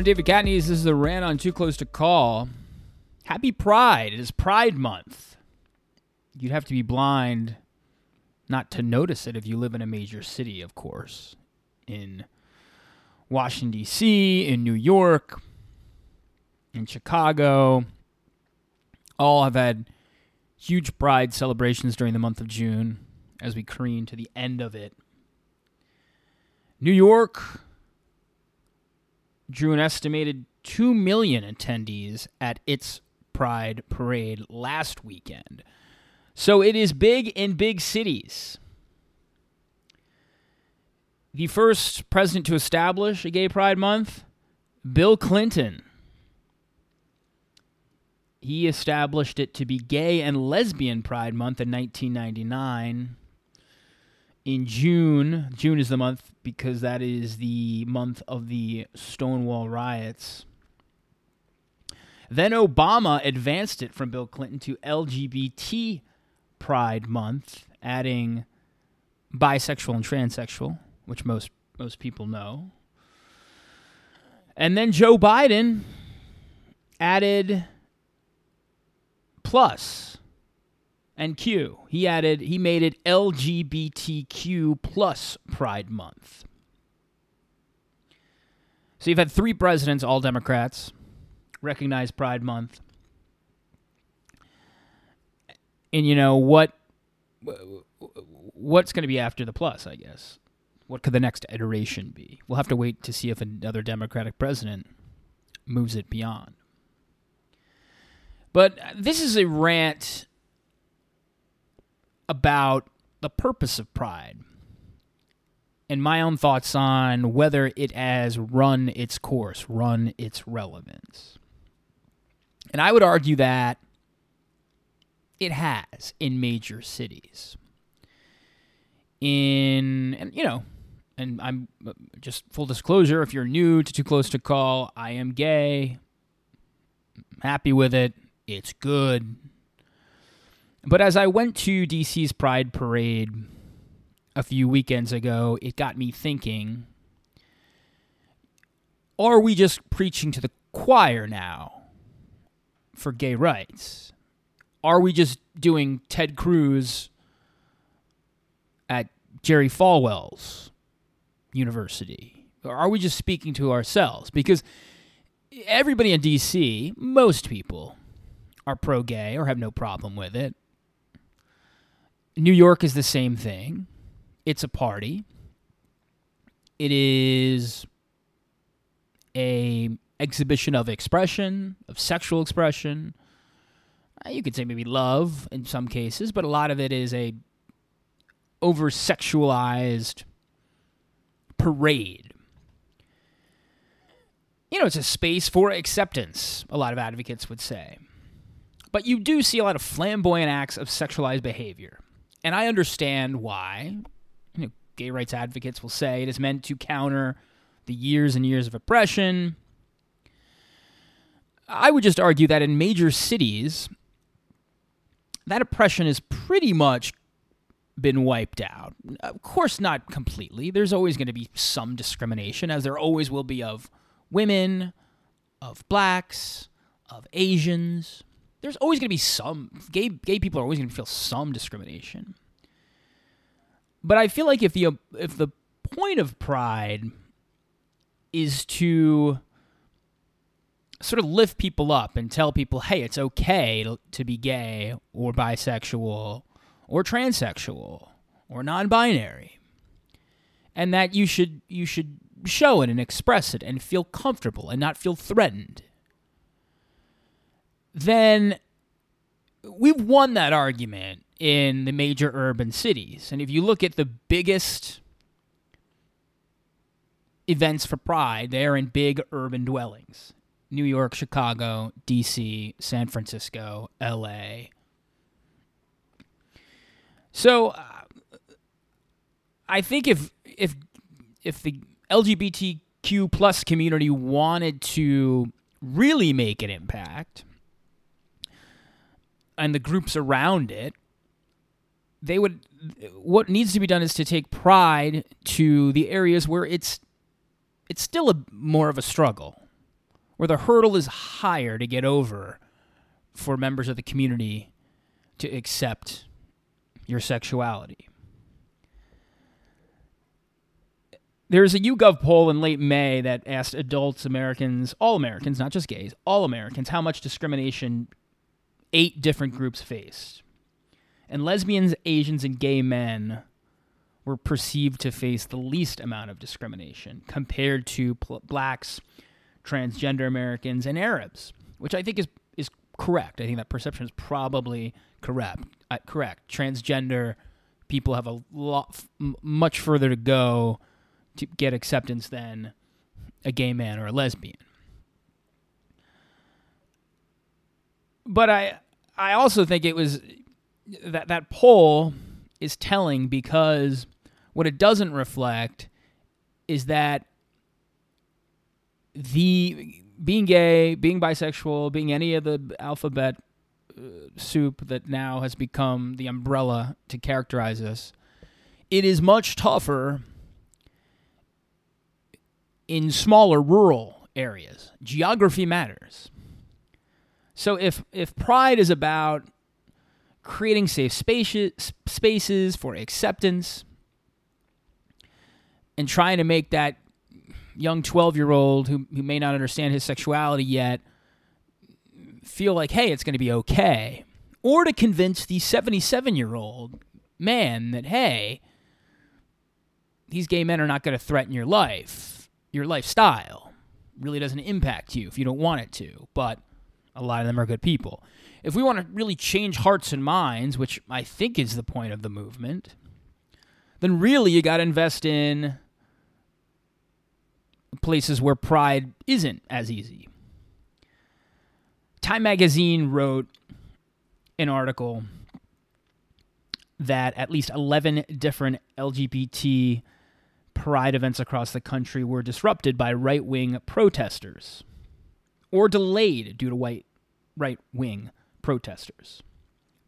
I'm David Catanese. This is the rant on Too Close to Call. Happy Pride. It is Pride Month. You'd have to be blind not to notice it if you live in a major city, of course. In Washington, D.C., in New York, in Chicago. All have had huge Pride celebrations during the month of June as we careen to the end of it. New York drew an estimated 2 million attendees at its Pride parade last weekend. So it is big in big cities. The first president to establish a Gay Pride Month, Bill Clinton. He established it to be Gay and Lesbian Pride Month in 1999 in June. June is the month because that is the month of the Stonewall riots. Then Obama advanced it from Bill Clinton to LGBT Pride Month, adding bisexual and transsexual, which most most people know. And then Joe Biden added plus and Q. He added he made it LGBTQ plus Pride Month. So you've had three presidents, all Democrats, recognize Pride Month. And you know what what's going to be after the plus, I guess. What could the next iteration be? We'll have to wait to see if another Democratic president moves it beyond. But this is a rant about the purpose of pride and my own thoughts on whether it has run its course, run its relevance. And I would argue that it has in major cities. In, and you know, and I'm uh, just full disclosure if you're new to Too Close to Call, I am gay. Happy with it. It's good. But as I went to DC's Pride Parade a few weekends ago, it got me thinking are we just preaching to the choir now for gay rights? Are we just doing Ted Cruz at Jerry Falwell's university? Or are we just speaking to ourselves? Because everybody in DC, most people, are pro gay or have no problem with it. New York is the same thing. It's a party. It is a exhibition of expression, of sexual expression. Uh, you could say maybe love in some cases, but a lot of it is a over sexualized parade. You know, it's a space for acceptance, a lot of advocates would say. But you do see a lot of flamboyant acts of sexualized behavior. And I understand why. You know, gay rights advocates will say it is meant to counter the years and years of oppression. I would just argue that in major cities, that oppression has pretty much been wiped out. Of course, not completely. There's always going to be some discrimination, as there always will be of women, of blacks, of Asians there's always going to be some gay gay people are always going to feel some discrimination. But I feel like if the if the point of pride is to sort of lift people up and tell people, "Hey, it's okay to, to be gay or bisexual or transsexual or non-binary." And that you should you should show it and express it and feel comfortable and not feel threatened then we've won that argument in the major urban cities. And if you look at the biggest events for Pride, they're in big urban dwellings New York, Chicago, DC, San Francisco, LA. So uh, I think if if if the LGBTQ plus community wanted to really make an impact, and the groups around it, they would what needs to be done is to take pride to the areas where it's it's still a more of a struggle. where the hurdle is higher to get over for members of the community to accept your sexuality. There's a YouGov poll in late May that asked adults, Americans, all Americans, not just gays, all Americans, how much discrimination eight different groups faced. And lesbians, Asians, and gay men were perceived to face the least amount of discrimination compared to pl- blacks, transgender Americans, and Arabs, which I think is is correct. I think that perception is probably correct. Uh, correct. Transgender people have a lot, much further to go to get acceptance than a gay man or a lesbian. But I, I also think it was that that poll is telling because what it doesn't reflect is that the being gay, being bisexual, being any of the alphabet uh, soup that now has become the umbrella to characterize us, it is much tougher in smaller rural areas. Geography matters. So if if pride is about creating safe spaces spaces for acceptance and trying to make that young 12 year old who, who may not understand his sexuality yet feel like, hey, it's going to be okay. Or to convince the 77 year old man that, hey, these gay men are not going to threaten your life, your lifestyle. Really doesn't impact you if you don't want it to, but a lot of them are good people. If we want to really change hearts and minds, which I think is the point of the movement, then really you got to invest in places where pride isn't as easy. Time magazine wrote an article that at least 11 different LGBT pride events across the country were disrupted by right wing protesters or delayed due to white right wing protesters.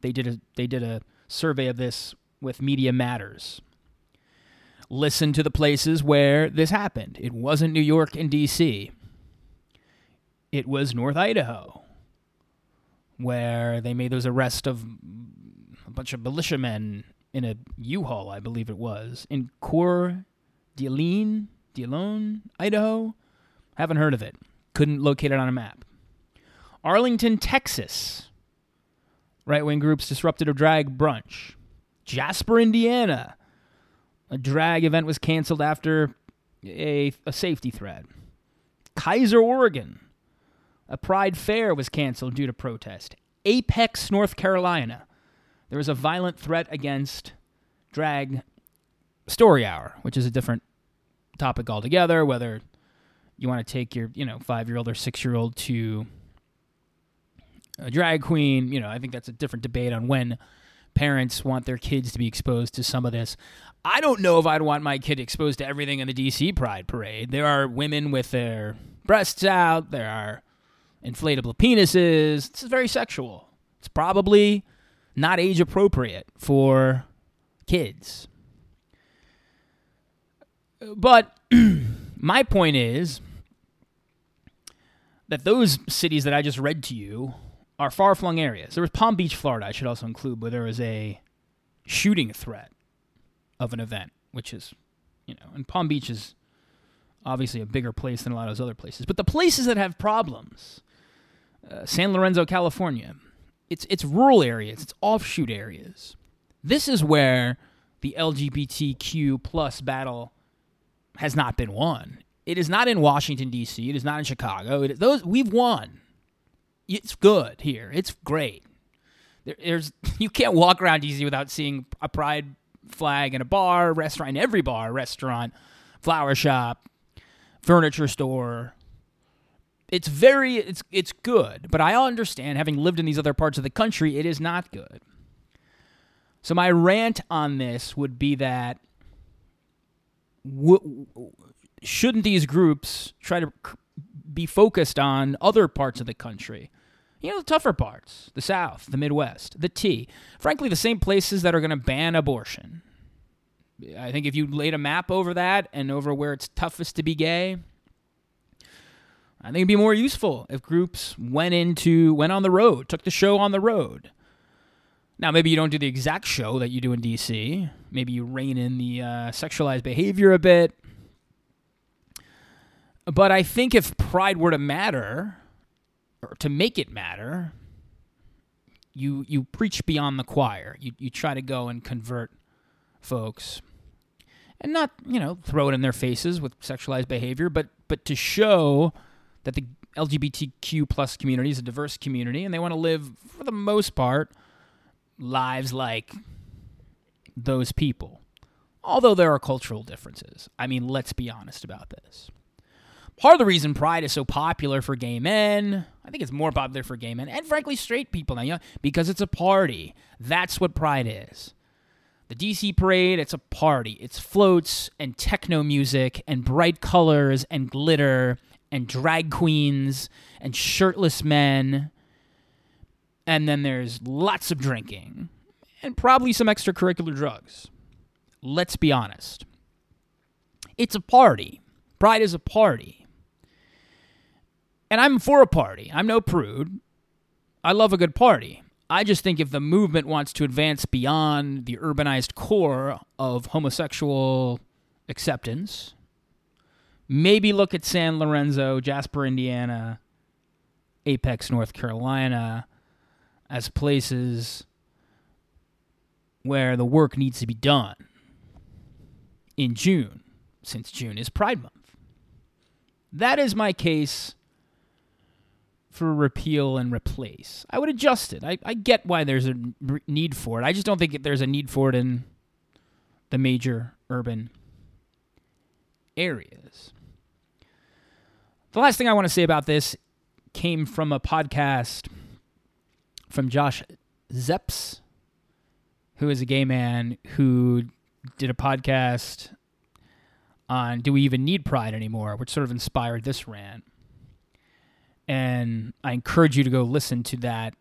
They did a they did a survey of this with Media Matters listen to the places where this happened. It wasn't New York and D.C., it was North Idaho, where they made those arrests of a bunch of militiamen in a U-Haul, I believe it was, in Coeur d'Alene, d'Alene, Idaho. Haven't heard of it. Couldn't locate it on a map. Arlington, Texas. Right wing groups disrupted a drag brunch. Jasper, Indiana. A drag event was canceled after a, a safety threat. Keizer, Oregon. A pride fair was canceled due to protest. Apex, North Carolina. There was a violent threat against drag story hour, which is a different topic altogether, whether you want to take your, you know, 5-year-old or 6-year-old to a drag queen, you know, I think that's a different debate on when parents want their kids to be exposed to some of this. I don't know if I'd want my kid exposed to everything in the DC Pride Parade. There are women with their breasts out, there are inflatable penises. This is very sexual. It's probably not age appropriate for kids. But my point is that those cities that I just read to you are far flung areas. There was Palm Beach, Florida, I should also include, where there was a shooting threat of an event, which is, you know, and Palm Beach is obviously a bigger place than a lot of those other places. But the places that have problems, uh, San Lorenzo, California, it's it's rural areas, it's offshoot areas. This is where the LGBTQ plus battle has not been won. It is not in Washington D.C. It is not in Chicago. It, those we've won. It's good here. It's great. There, there's you can't walk around D.C. without seeing a pride flag in a bar, restaurant, in every bar, restaurant, flower shop, furniture store. It's very it's it's good, but I understand having lived in these other parts of the country, it is not good. So my rant on this would be that w- shouldn't these groups try to be focused on other parts of the country? You know, the tougher parts, the South, the Midwest, the T. Frankly, the same places that are going to ban abortion. I think if you laid a map over that and over where it's toughest to be gay, I think it'd be more useful if groups went into went on the road, took the show on the road. Now, maybe you don't do the exact show that you do in DC. Maybe you rein in the uh, sexualized behavior a bit. But I think if pride were to matter, or to make it matter, you you preach beyond the choir. You you try to go and convert folks, and not you know throw it in their faces with sexualized behavior, but but to show that the LGBTQ plus community is a diverse community, and they want to live for the most part lives like those people. Although there are cultural differences. I mean, let's be honest about this. Part of the reason Pride is so popular for gay men, I think it's more popular for gay men and frankly straight people now, because it's a party. That's what Pride is. The DC parade, it's a party. It's floats and techno music and bright colors and glitter and drag queens and shirtless men. And then there's lots of drinking and probably some extracurricular drugs. Let's be honest. It's a party. Pride is a party. And I'm for a party. I'm no prude. I love a good party. I just think if the movement wants to advance beyond the urbanized core of homosexual acceptance, maybe look at San Lorenzo, Jasper, Indiana, Apex, North Carolina as places where the work needs to be done in June, since June is Pride Month. That is my case for repeal and replace. I would adjust it. I, I get why there's a need for it. I just don't think there's a need for it in the major urban areas. The last thing I want to say about this came from a podcast from Josh Zepps, who is a gay man who did a podcast on Do We Even Need Pride Anymore, which sort of inspired this rant. And I encourage you to go listen to that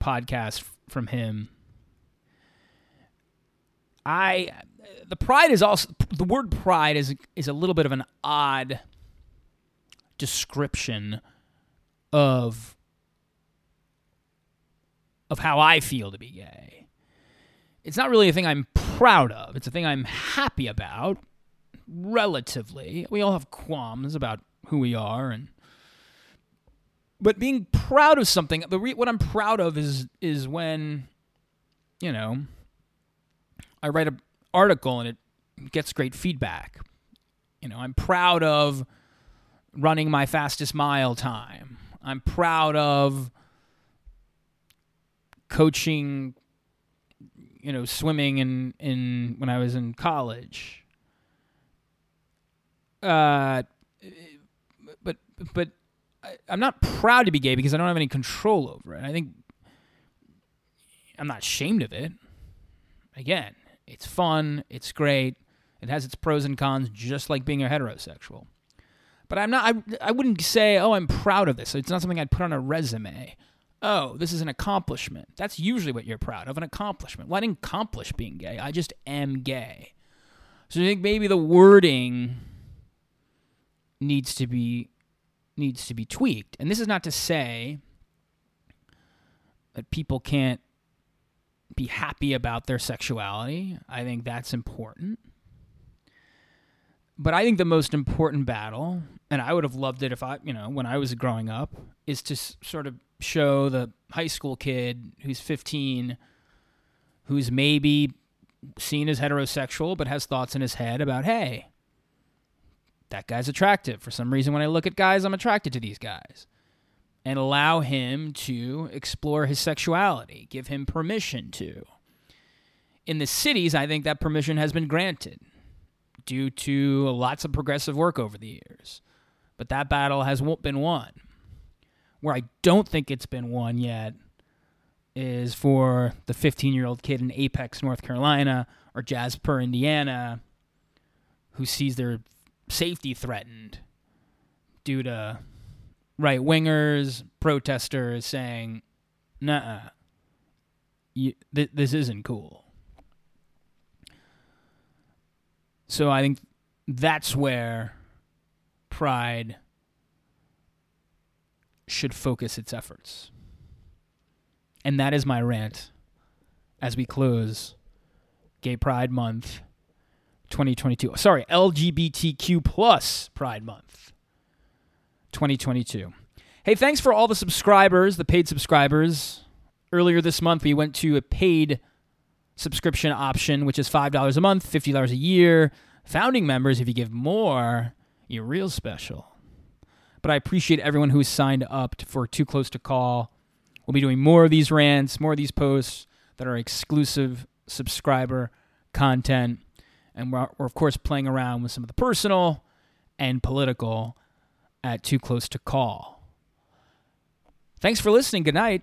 podcast from him. I the pride is also the word pride is is a little bit of an odd description of of how I feel to be gay. It's not really a thing I'm proud of. It's a thing I'm happy about relatively. We all have qualms about who we are and but being proud of something the re- what I'm proud of is is when you know I write an article and it gets great feedback. You know, I'm proud of running my fastest mile time. I'm proud of coaching you know swimming in in when I was in college. Uh but but I, I'm not proud to be gay because I don't have any control over it. I think I'm not ashamed of it. Again, it's fun, it's great. It has its pros and cons just like being a heterosexual. But I'm not I I wouldn't say, "Oh, I'm proud of this." It's not something I'd put on a resume. Oh, this is an accomplishment. That's usually what you're proud of, an accomplishment. Well, I didn't accomplish being gay. I just am gay. So I think maybe the wording needs to be needs to be tweaked. And this is not to say that people can't be happy about their sexuality. I think that's important. But I think the most important battle, and I would have loved it if I, you know, when I was growing up, is to s- sort of show the high school kid who's 15, who's maybe seen as heterosexual, but has thoughts in his head about, hey, that guy's attractive. For some reason, when I look at guys, I'm attracted to these guys. And allow him to explore his sexuality, give him permission to. In the cities, I think that permission has been granted due to lots of progressive work over the years. But that battle has been won. Where I don't think it's been won yet is for the 15 year old kid in Apex, North Carolina, or Jasper, Indiana, who sees their safety threatened due to right wingers, protesters saying, nah, th- this isn't cool. So I think that's where pride should focus its efforts. And that is my rant as we close Gay Pride Month 2022. Sorry, LGBTQ plus Pride Month 2022. Hey, thanks for all the subscribers, the paid subscribers. Earlier this month, we went to a paid subscription option, which is $5 a month, $50 a year. Founding members, if you give more, you're real special. But I appreciate everyone who's signed up for Too Close to Call. We'll be doing more of these rants, more of these posts that are exclusive subscriber content. And we're, we're, of course, playing around with some of the personal and political at Too Close to Call. Thanks for listening. Good night.